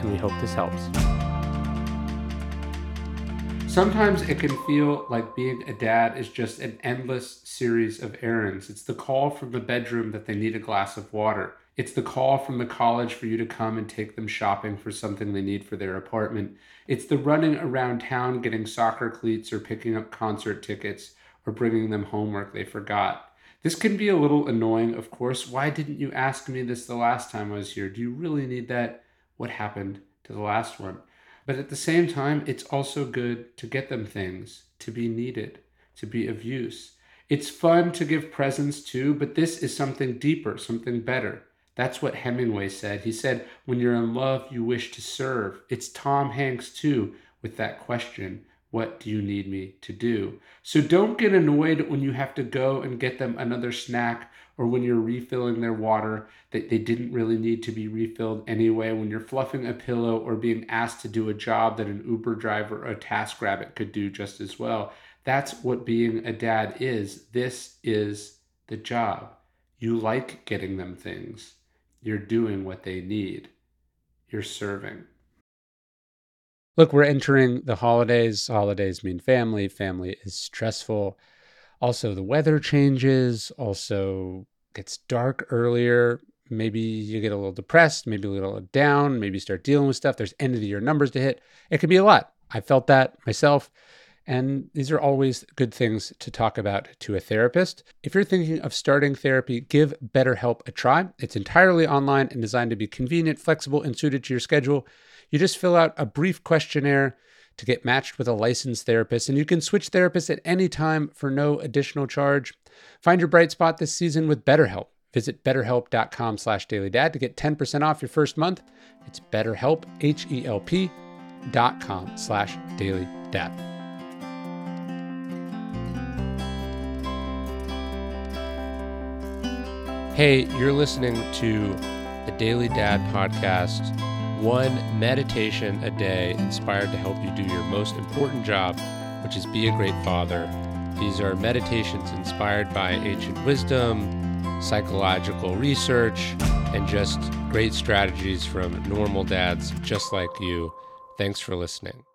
and we hope this helps. Sometimes it can feel like being a dad is just an endless series of errands. It's the call from the bedroom that they need a glass of water. It's the call from the college for you to come and take them shopping for something they need for their apartment. It's the running around town getting soccer cleats or picking up concert tickets or bringing them homework they forgot. This can be a little annoying, of course. Why didn't you ask me this the last time I was here? Do you really need that? What happened to the last one. But at the same time, it's also good to get them things, to be needed, to be of use. It's fun to give presents too, but this is something deeper, something better. That's what Hemingway said. He said, When you're in love, you wish to serve. It's Tom Hanks too, with that question what do you need me to do? So don't get annoyed when you have to go and get them another snack or when you're refilling their water that they didn't really need to be refilled anyway, when you're fluffing a pillow or being asked to do a job that an Uber driver or a TaskRabbit could do just as well. That's what being a dad is. This is the job. You like getting them things. You're doing what they need. You're serving. Look, we're entering the holidays. Holidays mean family. Family is stressful. Also, the weather changes. Also, gets dark earlier. Maybe you get a little depressed, maybe a little down, maybe start dealing with stuff. There's end of the year numbers to hit. It can be a lot. I felt that myself. And these are always good things to talk about to a therapist. If you're thinking of starting therapy, give BetterHelp a try. It's entirely online and designed to be convenient, flexible, and suited to your schedule. You just fill out a brief questionnaire to get matched with a licensed therapist, and you can switch therapists at any time for no additional charge. Find your bright spot this season with BetterHelp. Visit betterhelp.com slash dailydad to get 10% off your first month. It's betterhelp, H-E-L-P dot com slash dailydad. Hey, you're listening to the Daily Dad podcast one meditation a day inspired to help you do your most important job, which is be a great father. These are meditations inspired by ancient wisdom, psychological research, and just great strategies from normal dads just like you. Thanks for listening.